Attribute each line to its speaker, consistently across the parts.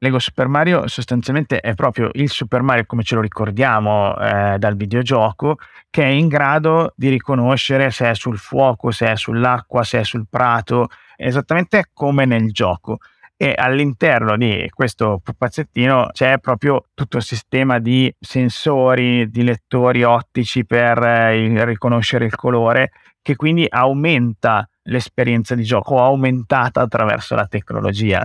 Speaker 1: Lego Super Mario sostanzialmente è proprio il Super Mario come ce lo ricordiamo eh, dal videogioco, che è in grado di riconoscere se è sul fuoco, se è sull'acqua, se è sul prato, esattamente come nel gioco. E all'interno di questo pupazzettino c'è proprio tutto il sistema di sensori, di lettori ottici per eh, riconoscere il colore, che quindi aumenta l'esperienza di gioco, aumentata attraverso la tecnologia.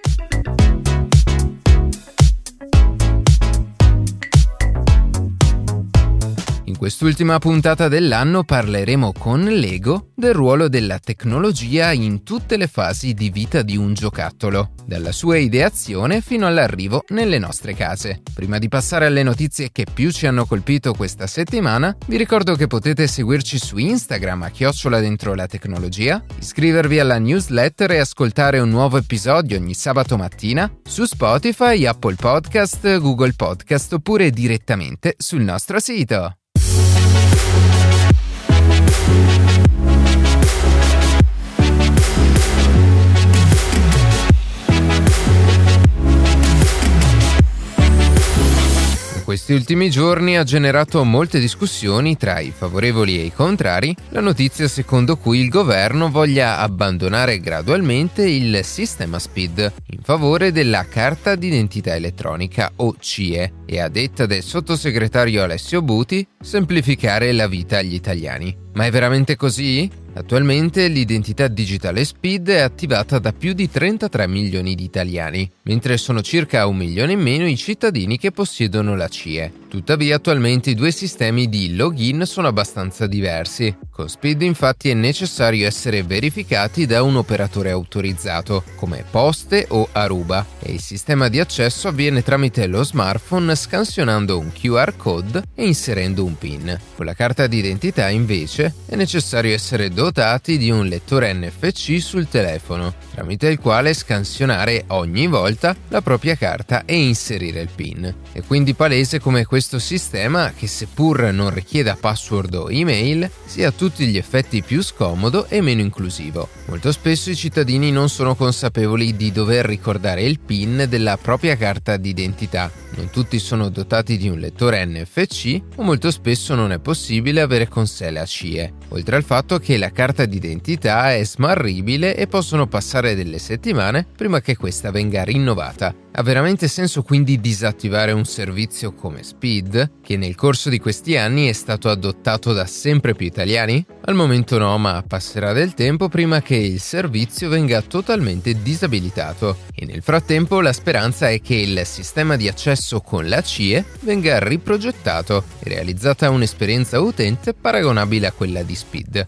Speaker 2: Quest'ultima puntata dell'anno parleremo con Lego del ruolo della tecnologia in tutte le fasi di vita di un giocattolo, dalla sua ideazione fino all'arrivo nelle nostre case. Prima di passare alle notizie che più ci hanno colpito questa settimana, vi ricordo che potete seguirci su Instagram a chiocciola dentro la tecnologia, iscrivervi alla newsletter e ascoltare un nuovo episodio ogni sabato mattina su Spotify, Apple Podcast, Google Podcast oppure direttamente sul nostro sito. Questi ultimi giorni ha generato molte discussioni tra i favorevoli e i contrari. La notizia secondo cui il governo voglia abbandonare gradualmente il sistema SPID in favore della carta d'identità elettronica o CIE e a detta del sottosegretario Alessio Buti semplificare la vita agli italiani. Ma è veramente così? Attualmente l'identità digitale SPID è attivata da più di 33 milioni di italiani, mentre sono circa un milione in meno i cittadini che possiedono la CIE. Tuttavia attualmente i due sistemi di login sono abbastanza diversi. Con SPID infatti è necessario essere verificati da un operatore autorizzato, come Poste o Aruba, e il sistema di accesso avviene tramite lo smartphone scansionando un QR code e inserendo un PIN. Con la carta d'identità invece è necessario essere dotati di un lettore NFC sul telefono, tramite il quale scansionare ogni volta la propria carta e inserire il PIN. È quindi palese come questo sistema, che seppur non richieda password o email, sia a tutti gli effetti più scomodo e meno inclusivo. Molto spesso i cittadini non sono consapevoli di dover ricordare il PIN della propria carta d'identità. Non tutti sono dotati di un lettore NFC o molto spesso non è possibile avere con sé la CIE, oltre al fatto che la carta d'identità è smarribile e possono passare delle settimane prima che questa venga rinnovata. Ha veramente senso quindi disattivare un servizio come Speed, che nel corso di questi anni è stato adottato da sempre più italiani? Al momento no, ma passerà del tempo prima che il servizio venga totalmente disabilitato e nel frattempo la speranza è che il sistema di accesso con la CIE venga riprogettato e realizzata un'esperienza utente paragonabile a quella di Speed.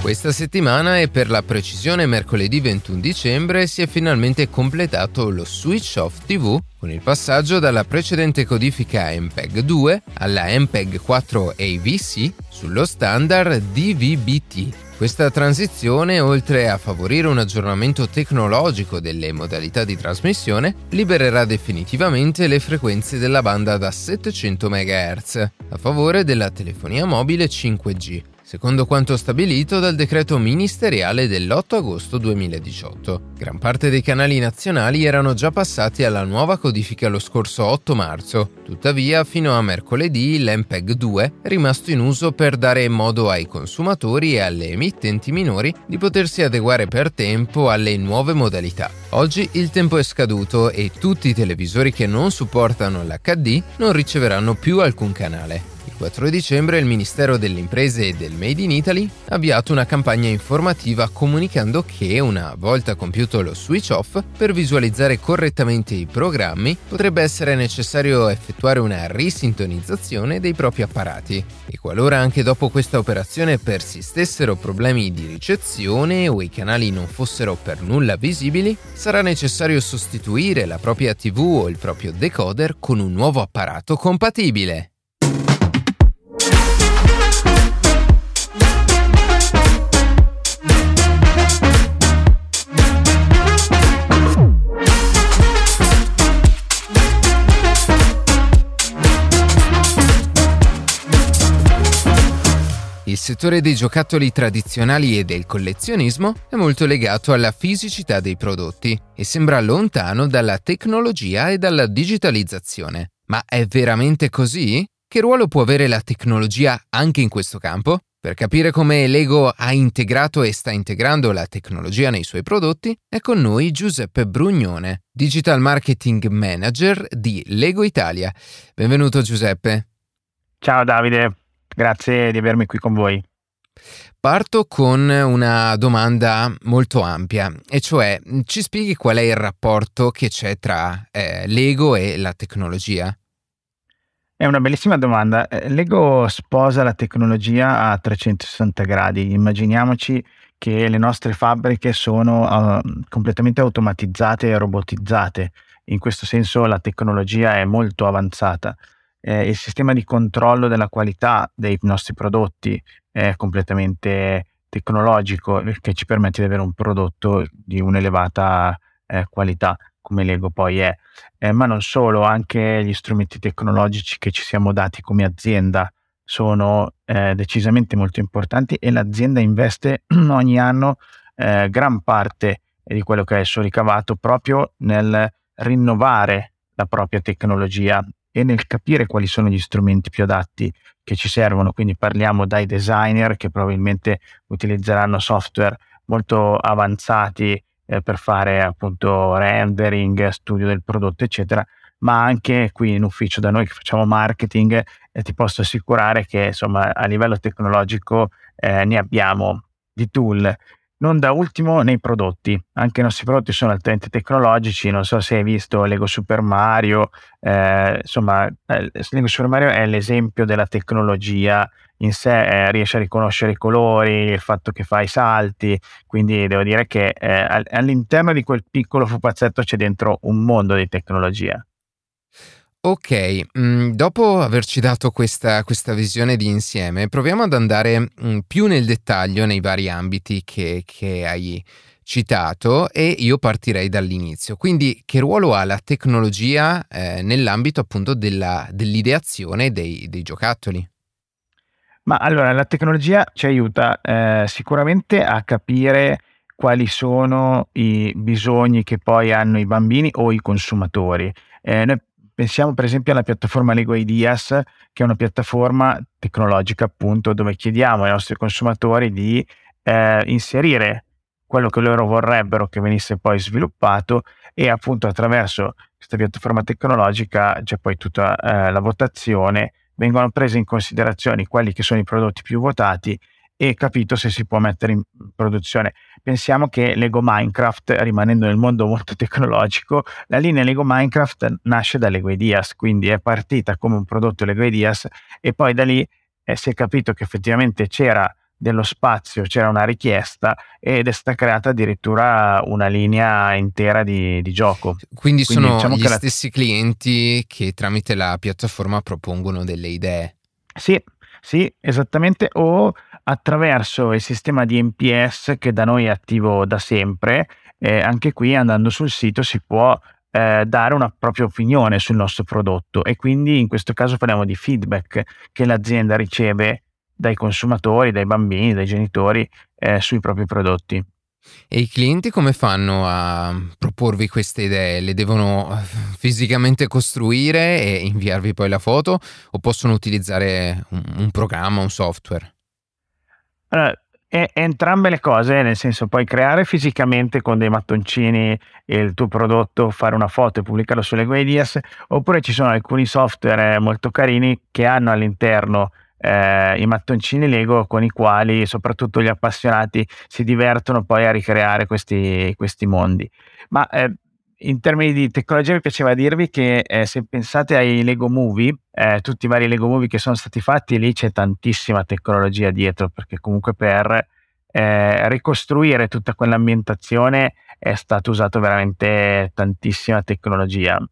Speaker 2: Questa settimana e per la precisione mercoledì 21 dicembre si è finalmente completato lo switch off TV con il passaggio dalla precedente codifica MPEG 2 alla MPEG 4 AVC sullo standard DVB-T. Questa transizione, oltre a favorire un aggiornamento tecnologico delle modalità di trasmissione, libererà definitivamente le frequenze della banda da 700 MHz a favore della telefonia mobile 5G secondo quanto stabilito dal decreto ministeriale dell'8 agosto 2018. Gran parte dei canali nazionali erano già passati alla nuova codifica lo scorso 8 marzo, tuttavia fino a mercoledì l'MPEG 2 è rimasto in uso per dare modo ai consumatori e alle emittenti minori di potersi adeguare per tempo alle nuove modalità. Oggi il tempo è scaduto e tutti i televisori che non supportano l'HD non riceveranno più alcun canale. 4 dicembre il Ministero delle Imprese e del Made in Italy ha avviato una campagna informativa comunicando che, una volta compiuto lo switch off, per visualizzare correttamente i programmi potrebbe essere necessario effettuare una risintonizzazione dei propri apparati e qualora anche dopo questa operazione persistessero problemi di ricezione o i canali non fossero per nulla visibili, sarà necessario sostituire la propria TV o il proprio decoder con un nuovo apparato compatibile. Il settore dei giocattoli tradizionali e del collezionismo è molto legato alla fisicità dei prodotti e sembra lontano dalla tecnologia e dalla digitalizzazione. Ma è veramente così? Che ruolo può avere la tecnologia anche in questo campo? Per capire come Lego ha integrato e sta integrando la tecnologia nei suoi prodotti, è con noi Giuseppe Brugnone, Digital Marketing Manager di Lego Italia. Benvenuto Giuseppe.
Speaker 1: Ciao Davide, grazie di avermi qui con voi.
Speaker 2: Parto con una domanda molto ampia, e cioè ci spieghi qual è il rapporto che c'è tra eh, Lego e la tecnologia?
Speaker 1: È una bellissima domanda. Eh, Lego sposa la tecnologia a 360 gradi. Immaginiamoci che le nostre fabbriche sono uh, completamente automatizzate e robotizzate. In questo senso la tecnologia è molto avanzata. Eh, il sistema di controllo della qualità dei nostri prodotti è completamente tecnologico, che ci permette di avere un prodotto di un'elevata eh, qualità come Lego poi è, eh, ma non solo, anche gli strumenti tecnologici che ci siamo dati come azienda sono eh, decisamente molto importanti e l'azienda investe ogni anno eh, gran parte di quello che è il suo ricavato proprio nel rinnovare la propria tecnologia e nel capire quali sono gli strumenti più adatti che ci servono. Quindi parliamo dai designer che probabilmente utilizzeranno software molto avanzati eh, per fare appunto rendering, studio del prodotto, eccetera, ma anche qui in ufficio da noi che facciamo marketing eh, ti posso assicurare che insomma a livello tecnologico eh, ne abbiamo di tool. Non da ultimo nei prodotti, anche i nostri prodotti sono altamente tecnologici, non so se hai visto Lego Super Mario, eh, insomma eh, Lego Super Mario è l'esempio della tecnologia in sé eh, riesce a riconoscere i colori, il fatto che fa i salti, quindi devo dire che eh, all'interno di quel piccolo pupazzetto c'è dentro un mondo di tecnologia.
Speaker 2: Ok, mh, mm, dopo averci dato questa, questa, visione di insieme, proviamo ad andare mh, mm, più nel dettaglio nei vari ambiti che, che hai citato e io partirei dall'inizio. Quindi che ruolo ha la tecnologia eh, nell'ambito appunto della, dell'ideazione dei, dei giocattoli?
Speaker 1: Ma allora la tecnologia ci aiuta eh, sicuramente a capire quali sono i bisogni che poi hanno i bambini o i consumatori. Eh, noi pensiamo per esempio alla piattaforma Lego Ideas, che è una piattaforma tecnologica appunto dove chiediamo ai nostri consumatori di eh, inserire quello che loro vorrebbero che venisse poi sviluppato e appunto attraverso questa piattaforma tecnologica c'è poi tutta eh, la votazione. Vengono presi in considerazione quelli che sono i prodotti più votati e capito se si può mettere in produzione. Pensiamo che Lego Minecraft, rimanendo nel mondo molto tecnologico, la linea Lego Minecraft nasce da Lego Ideas, quindi è partita come un prodotto Lego Ideas e poi da lì eh, si è capito che effettivamente c'era dello spazio c'era una richiesta ed è stata creata addirittura una linea intera di, di gioco.
Speaker 2: Quindi, Quindi sono diciamo gli stessi la... clienti che tramite la piattaforma propongono delle idee.
Speaker 1: Sì, sì, esattamente, o attraverso il sistema di NPS che da noi è attivo da sempre, eh, anche qui andando sul sito si può eh, dare una propria opinione sul nostro prodotto e quindi in questo caso parliamo di feedback che l'azienda riceve dai consumatori, dai bambini, dai genitori eh, sui propri prodotti.
Speaker 2: E i clienti come fanno a proporvi queste idee? Le devono eh, fisicamente costruire e inviarvi poi la foto o possono utilizzare un, programma, un software?
Speaker 1: Allora, è, entrambe le cose, nel senso puoi creare fisicamente con dei mattoncini il tuo prodotto, fare una foto e pubblicarlo sulle Ideas, oppure ci sono alcuni software molto carini che hanno all'interno eh, i mattoncini Lego con i quali soprattutto gli appassionati si divertono poi a ricreare questi, questi mondi. Ma eh, in termini di tecnologia mi piaceva dirvi che eh, se pensate ai Lego Movie, eh, tutti i vari Lego Movie che sono stati fatti, lì c'è tantissima tecnologia dietro, perché comunque per eh, ricostruire tutta quell'ambientazione è stata usata veramente tantissima tecnologia.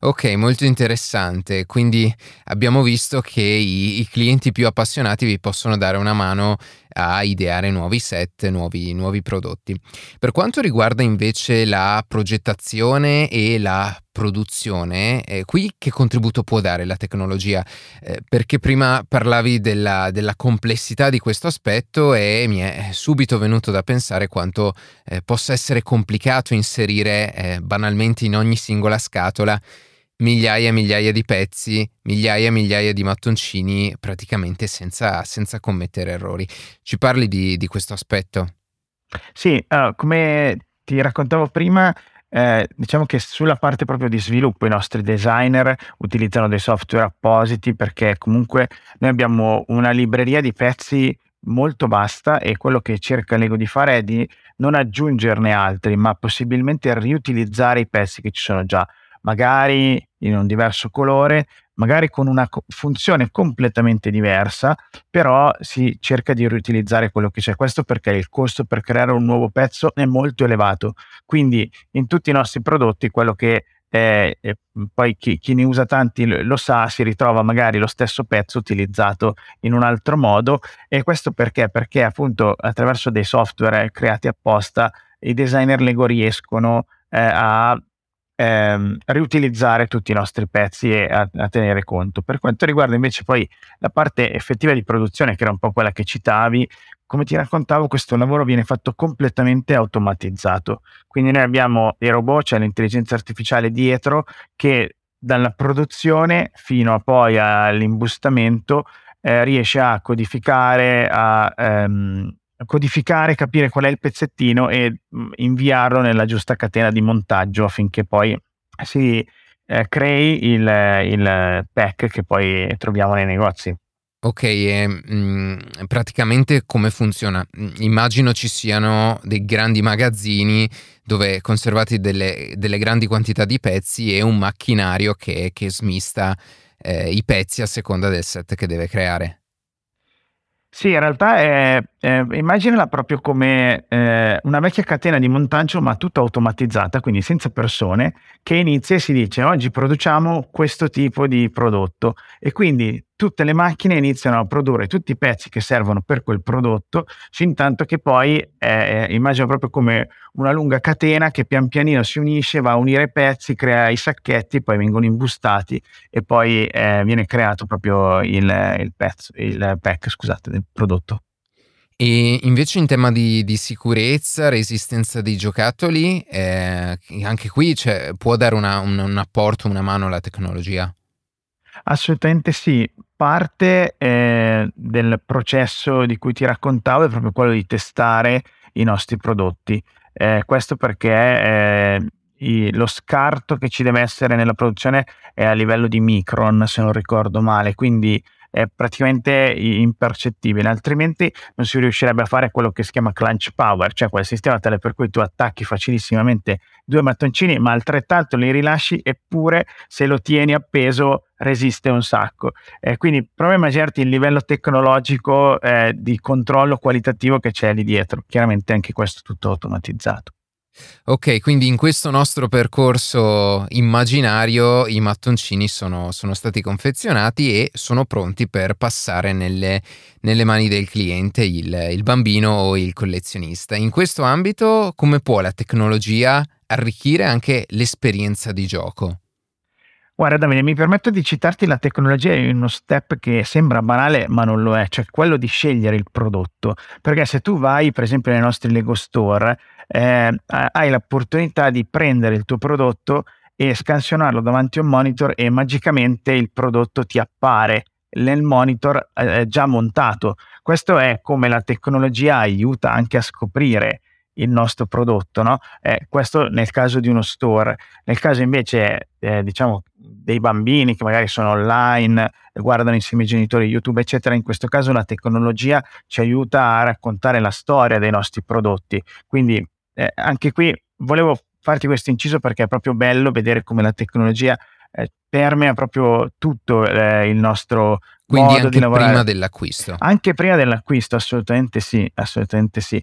Speaker 2: Ok, molto interessante. Quindi abbiamo visto che i, i, clienti più appassionati vi possono dare una mano a ideare nuovi set, nuovi, nuovi prodotti. Per quanto riguarda invece la progettazione e la produzione, eh, qui che contributo può dare la tecnologia? Eh, perché prima parlavi della, della, complessità di questo aspetto e mi è subito venuto da pensare quanto eh, possa essere complicato inserire eh, banalmente in ogni singola scatola migliaia e migliaia di pezzi, migliaia e migliaia di mattoncini praticamente senza, senza commettere errori. Ci parli di, di questo aspetto?
Speaker 1: Sì, uh, come ti raccontavo prima, eh, diciamo che sulla parte proprio di sviluppo i nostri designer utilizzano dei software appositi perché comunque noi abbiamo una libreria di pezzi molto vasta e quello che cerca Lego di fare è di non aggiungerne altri, ma possibilmente riutilizzare i pezzi che ci sono già magari in un diverso colore, magari con una funzione completamente diversa, però si cerca di riutilizzare quello che c'è. Questo perché il costo per creare un nuovo pezzo è molto elevato. Quindi in tutti i nostri prodotti quello che è, poi chi, chi, ne usa tanti lo sa, si ritrova magari lo stesso pezzo utilizzato in un altro modo e questo perché? Perché appunto attraverso dei software creati apposta i designer Lego riescono eh, a ehm, riutilizzare tutti i nostri pezzi e a, a, tenere conto. Per quanto riguarda invece poi la parte effettiva di produzione, che era un po' quella che citavi, come ti raccontavo, questo lavoro viene fatto completamente automatizzato. Quindi noi abbiamo dei robot, c'è cioè l'intelligenza artificiale dietro, che dalla produzione fino a poi all'imbustamento eh, riesce a codificare, a ehm, codificare, capire qual è il pezzettino e mm, inviarlo nella giusta catena di montaggio affinché poi si eh, crei il, il, pack che poi troviamo nei negozi.
Speaker 2: Ok, e, mh, mm, praticamente come funziona? Mm, immagino ci siano dei grandi magazzini dove conservate delle, delle grandi quantità di pezzi e un macchinario che, che smista eh, i pezzi a seconda del set che deve creare.
Speaker 1: Sì, in realtà è, è immaginala proprio come eh, una vecchia catena di montaggio, ma tutta automatizzata, quindi senza persone, che inizia e si dice oggi produciamo questo tipo di prodotto e quindi tutte le macchine iniziano a produrre tutti i pezzi che servono per quel prodotto, fin tanto che poi eh, immagino proprio come una lunga catena che pian pianino si unisce, va a unire i pezzi, crea i sacchetti, poi vengono imbustati e poi eh, viene creato proprio il, il, pezzo, il pack scusate, del prodotto.
Speaker 2: E invece in tema di, di sicurezza, resistenza dei giocattoli, eh, anche qui cioè, può dare una, un, un apporto, una mano alla tecnologia?
Speaker 1: Assolutamente sì. Parte eh, del processo di cui ti raccontavo è proprio quello di testare i nostri prodotti. Eh, questo perché eh, i, lo scarto che ci deve essere nella produzione è a livello di micron, se non ricordo male, quindi è praticamente impercettibile, altrimenti non si riuscirebbe a fare quello che si chiama clunch power, cioè quel sistema tale per cui tu attacchi facilissimamente due mattoncini, ma altrettanto li rilasci eppure se lo tieni appeso resiste un sacco. Eh, quindi prova a immaginarti il livello tecnologico eh, di controllo qualitativo che c'è lì dietro, chiaramente anche questo tutto automatizzato.
Speaker 2: Ok, quindi in questo nostro percorso immaginario i mattoncini sono, sono stati confezionati e sono pronti per passare nelle, nelle mani del cliente, il, il bambino o il collezionista. In questo ambito come può la tecnologia arricchire anche l'esperienza di gioco?
Speaker 1: Guarda Davide, mi permetto di citarti la tecnologia in uno step che sembra banale ma non lo è, cioè quello di scegliere il prodotto. Perché se tu vai per esempio nei nostri Lego Store, eh, hai l'opportunità di prendere il tuo prodotto e scansionarlo davanti a un monitor e magicamente il prodotto ti appare nel monitor eh, già montato. Questo è come la tecnologia aiuta anche a scoprire il nostro prodotto, no? Eh, questo nel caso di uno store. Nel caso invece, eh, diciamo, dei bambini che magari sono online, guardano insieme ai genitori YouTube, eccetera, in questo caso la tecnologia ci aiuta a raccontare la storia dei nostri prodotti. Quindi eh, anche qui volevo farti questo inciso perché è proprio bello vedere come la tecnologia eh, permea proprio tutto eh, il nostro
Speaker 2: quindi
Speaker 1: modo
Speaker 2: di
Speaker 1: lavorare.
Speaker 2: prima dell'acquisto.
Speaker 1: Anche prima dell'acquisto, assolutamente sì, assolutamente sì.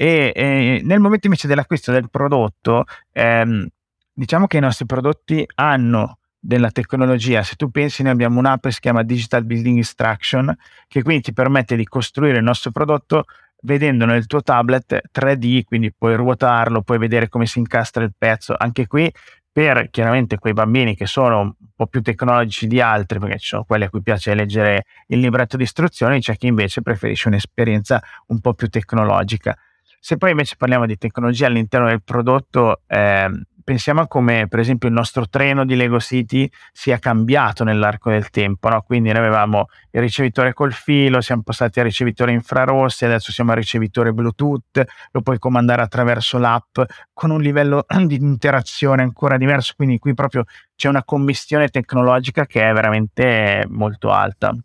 Speaker 1: E, e nel momento invece dell'acquisto del prodotto, ehm, diciamo che i nostri prodotti hanno della tecnologia. Se tu pensi, noi abbiamo un'app che si chiama Digital Building Instruction, che quindi ti permette di costruire il nostro prodotto vedendo nel tuo tablet 3D, quindi puoi ruotarlo, puoi vedere come si incastra il pezzo. Anche qui per chiaramente quei bambini che sono un po' più tecnologici di altri, perché ci sono quelli a cui piace leggere il libretto di istruzioni, c'è chi invece preferisce un'esperienza un po' più tecnologica. Se poi invece parliamo di tecnologia all'interno del prodotto, eh, pensiamo a come per esempio il nostro treno di Lego City sia cambiato nell'arco del tempo, no? quindi noi avevamo il ricevitore col filo, siamo passati al ricevitore infrarossi, adesso siamo al ricevitore Bluetooth, lo puoi comandare attraverso l'app con un livello di interazione ancora diverso, quindi qui proprio c'è una commistione tecnologica che è veramente molto alta.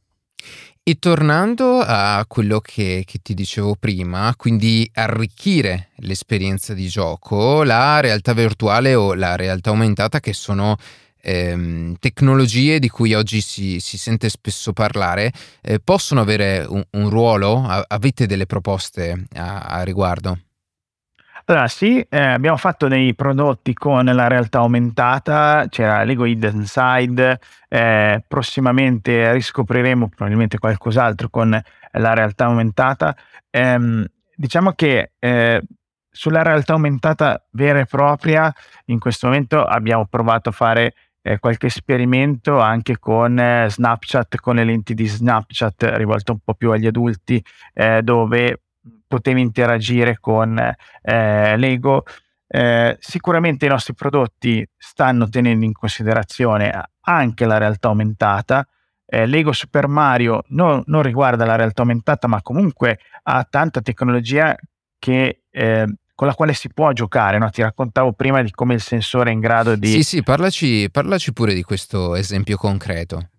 Speaker 2: E tornando a quello che, che, ti dicevo prima, quindi arricchire l'esperienza di gioco, la realtà virtuale o la realtà aumentata, che sono ehm, tecnologie di cui oggi si, si sente spesso parlare, eh, possono avere un, un ruolo? avete delle proposte a, a riguardo?
Speaker 1: Allora sì, eh, abbiamo fatto dei prodotti con la realtà aumentata, c'era Lego Hidden Side, eh, prossimamente riscopriremo probabilmente qualcos'altro con la realtà aumentata. Eh, diciamo che eh, sulla realtà aumentata vera e propria in questo momento abbiamo provato a fare eh, qualche esperimento anche con eh, Snapchat, con le lenti di Snapchat rivolte un po' più agli adulti, dove potevi interagire con eh, Lego. Eh, sicuramente i nostri prodotti stanno tenendo in considerazione anche la realtà aumentata. Eh, Lego Super Mario no, non riguarda la realtà aumentata, ma comunque ha tanta tecnologia che eh, con la quale si può giocare. No? Ti raccontavo prima di come il sensore è in grado di.
Speaker 2: Sì, sì, parlaci, parlaci pure di questo esempio concreto.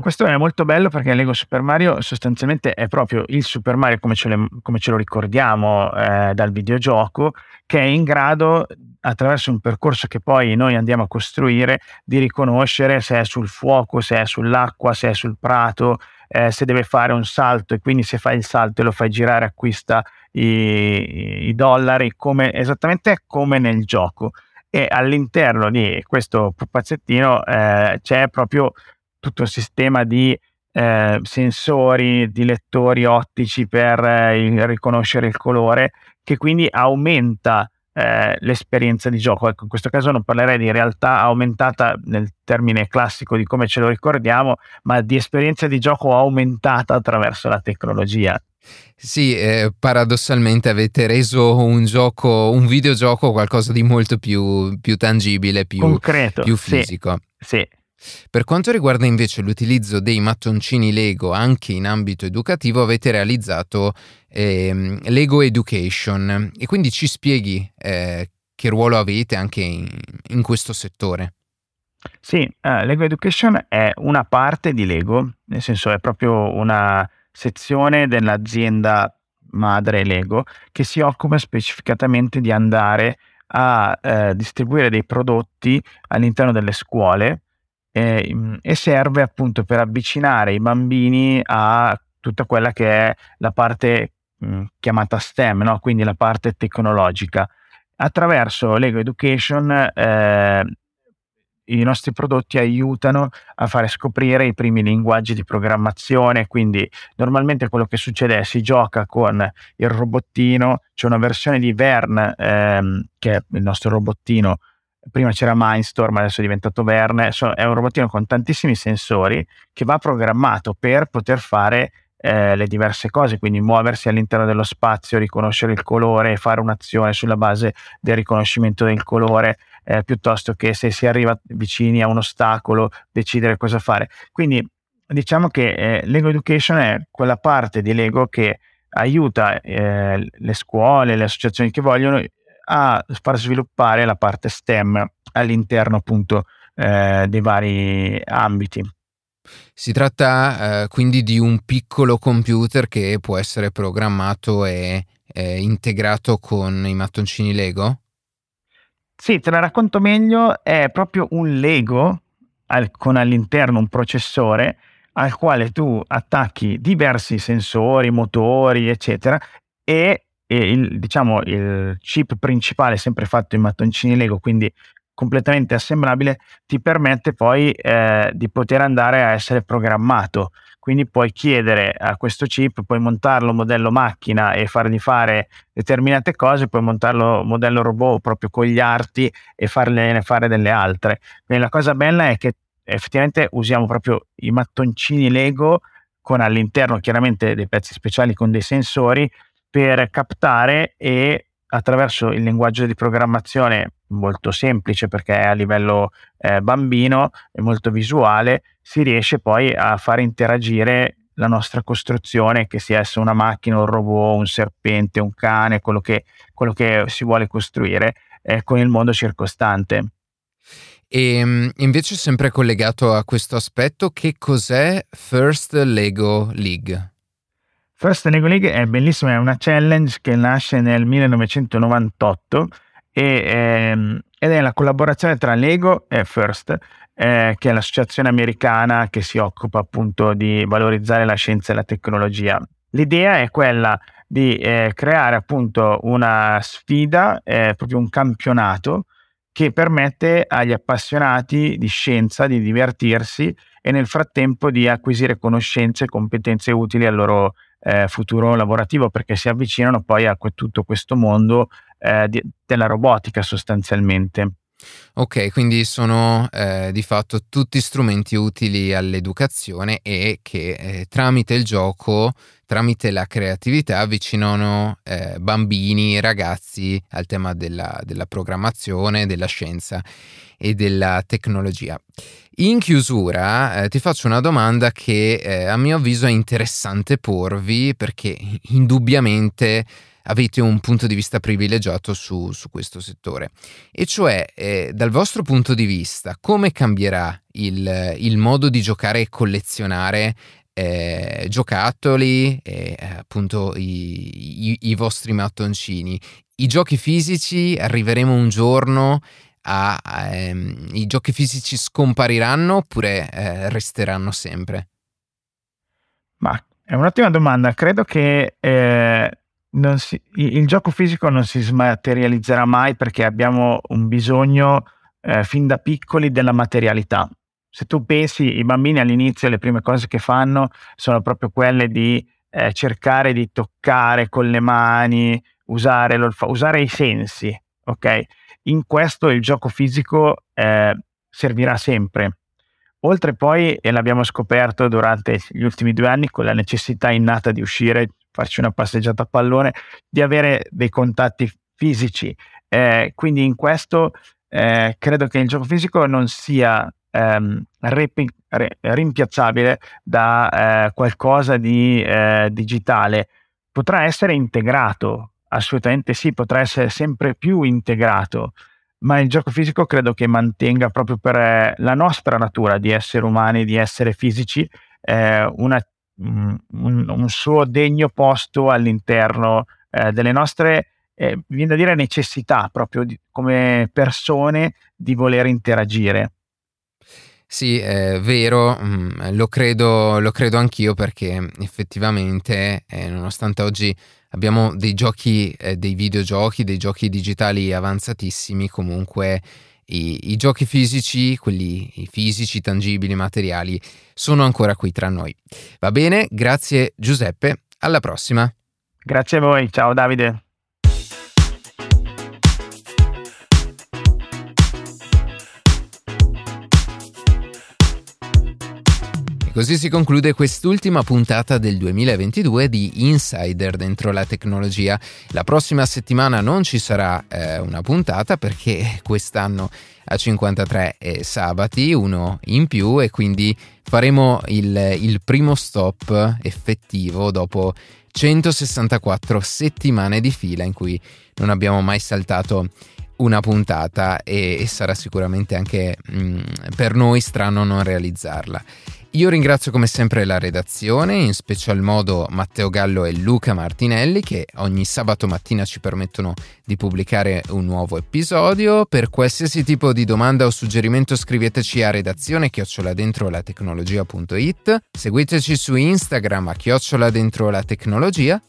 Speaker 1: Questo è molto bello perché Lego Super Mario sostanzialmente è proprio il Super Mario come ce, le, come ce lo ricordiamo eh, dal videogioco, che è in grado, attraverso un percorso che poi noi andiamo a costruire, di riconoscere se è sul fuoco, se è sull'acqua, se è sul prato, eh, se deve fare un salto e quindi se fa il salto e lo fai girare acquista i, i dollari come, esattamente come nel gioco. E all'interno di questo pupazzettino eh, c'è proprio tutto il sistema di eh, sensori, di lettori ottici per eh, riconoscere il colore che quindi aumenta eh, l'esperienza di gioco. Ecco, in questo caso non parlerei di realtà aumentata nel termine classico di come ce lo ricordiamo, ma di esperienza di gioco aumentata attraverso la tecnologia.
Speaker 2: Sì, eh, paradossalmente avete reso un gioco, un videogioco qualcosa di molto più, più tangibile, più,
Speaker 1: concreto,
Speaker 2: più fisico.
Speaker 1: Sì, sì.
Speaker 2: Per quanto riguarda invece l'utilizzo dei mattoncini Lego anche in ambito educativo, avete realizzato eh, Lego Education e quindi ci spieghi eh, che ruolo avete anche in, in questo settore.
Speaker 1: Sì, uh, Lego Education è una parte di Lego, nel senso è proprio una sezione dell'azienda madre Lego che si occupa specificatamente di andare a eh, distribuire dei prodotti all'interno delle scuole eh, e serve appunto per avvicinare i bambini a tutta quella che è la parte mh, chiamata STEM, no? quindi la parte tecnologica. Attraverso Lego Education eh, i nostri prodotti aiutano a fare scoprire i primi linguaggi di programmazione, quindi normalmente quello che succede è si gioca con il robottino, c'è una versione di Vern ehm, che è il nostro robottino prima c'era Mindstorm, adesso è diventato Verne, è un robottino con tantissimi sensori che va programmato per poter fare eh, le diverse cose, quindi muoversi all'interno dello spazio, riconoscere il colore, fare un'azione sulla base del riconoscimento del colore, eh, piuttosto che se si arriva vicini a un ostacolo decidere cosa fare. Quindi diciamo che eh, Lego Education è quella parte di Lego che aiuta eh, le scuole, le associazioni che vogliono a far sviluppare la parte STEM all'interno appunto eh, dei vari ambiti.
Speaker 2: Si tratta eh, quindi di un piccolo computer che può essere programmato e eh, integrato con i mattoncini Lego?
Speaker 1: Sì, te la racconto meglio, è proprio un Lego al, con all'interno un processore al quale tu attacchi diversi sensori, motori, eccetera, e e il, diciamo, il chip principale, sempre fatto in mattoncini Lego, quindi completamente assemblabile, ti permette poi eh, di poter andare a essere programmato. quindi puoi chiedere a questo chip, puoi montarlo modello macchina e fargli fare determinate cose, puoi montarlo modello robot proprio con gli arti e fargliene fare delle altre. Quindi la cosa bella è che effettivamente usiamo proprio i mattoncini Lego con all'interno chiaramente dei pezzi speciali con dei sensori per captare e attraverso il linguaggio di programmazione molto semplice perché è a livello eh, bambino e molto visuale, si riesce poi a far interagire la nostra costruzione, che sia essa una macchina, un robot, un serpente, un cane, quello che, quello che si vuole costruire, eh, con il mondo circostante.
Speaker 2: E ehm, invece sempre collegato a questo aspetto, che cos'è First Lego League?
Speaker 1: First Lego League è bellissima, è una challenge che nasce nel 1998 e, ehm, ed è la collaborazione tra Lego e First, eh, che è l'associazione americana che si occupa appunto di valorizzare la scienza e la tecnologia. L'idea è quella di eh, creare appunto una sfida, eh, proprio un campionato che permette agli appassionati di scienza di divertirsi e nel frattempo di acquisire conoscenze e competenze utili al loro eh, futuro lavorativo perché si avvicinano poi a que- tutto questo mondo eh, di- della robotica sostanzialmente.
Speaker 2: Ok, quindi sono eh, di fatto tutti strumenti utili all'educazione e che eh, tramite il gioco, tramite la creatività, avvicinano eh, bambini e ragazzi al tema della, della, programmazione, della scienza e della tecnologia. In chiusura eh, ti faccio una domanda che eh, a mio avviso è interessante porvi perché indubbiamente avete un punto di vista privilegiato su, su questo settore. E cioè, eh, dal vostro punto di vista, come cambierà il, il modo di giocare e collezionare eh, giocattoli e appunto i, i, i, vostri mattoncini. I giochi fisici arriveremo un giorno a ehm, i giochi fisici scompariranno oppure eh, resteranno sempre?
Speaker 1: Ma è un'ottima domanda. Credo che eh, si, il gioco fisico non si smaterializzerà mai perché abbiamo un bisogno eh, fin da piccoli della materialità. Se tu pensi, i bambini all'inizio le prime cose che fanno sono proprio quelle di eh, cercare di toccare con le mani, usare, usare i sensi, ok? In questo il gioco fisico eh, servirà sempre. Oltre poi, e l'abbiamo scoperto durante gli ultimi due anni, con la necessità innata di uscire farci una passeggiata a pallone, di avere dei contatti fisici. Eh, quindi in questo eh, credo che il gioco fisico non sia ehm, ripi- rimpiazzabile da eh, qualcosa di eh, digitale. Potrà essere integrato, assolutamente sì, potrà essere sempre più integrato, ma il gioco fisico credo che mantenga proprio per eh, la nostra natura di essere umani, di essere fisici, eh, un, un, suo degno posto all'interno eh, delle nostre, eh, viene da dire, necessità proprio di, come persone di voler interagire.
Speaker 2: Sì, è vero, mm, lo credo, lo credo anch'io perché effettivamente, eh, nonostante oggi abbiamo dei giochi, eh, dei videogiochi, dei giochi digitali avanzatissimi, comunque i, i giochi fisici, quelli fisici, tangibili, materiali, sono ancora qui tra noi. Va bene, grazie Giuseppe, alla prossima.
Speaker 1: Grazie a voi, ciao Davide.
Speaker 2: Così si conclude quest'ultima puntata del 2022 di Insider dentro la tecnologia. La prossima settimana non ci sarà eh, una puntata perché quest'anno a 53 è sabati, uno in più e quindi faremo il, il primo stop effettivo dopo 164 settimane di fila in cui non abbiamo mai saltato una puntata e, e sarà sicuramente anche mh, mm, per noi strano non realizzarla. Io ringrazio come sempre la redazione, in special modo Matteo Gallo e Luca Martinelli che ogni sabato mattina ci permettono di pubblicare un nuovo episodio. Per qualsiasi tipo di domanda o suggerimento scriveteci a redazione chioccioladentrolatecnologia.it. Seguiteci su Instagram a chiocciola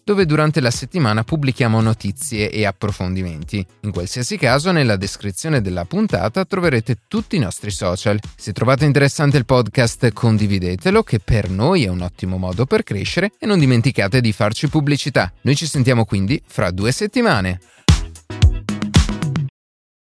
Speaker 2: dove durante la settimana pubblichiamo notizie e approfondimenti. In qualsiasi caso, nella descrizione della puntata troverete tutti i nostri social. Se trovate interessante il podcast, condividetelo, che per noi è un ottimo modo per crescere e non dimenticate di farci pubblicità. Noi ci sentiamo quindi fra due settimane.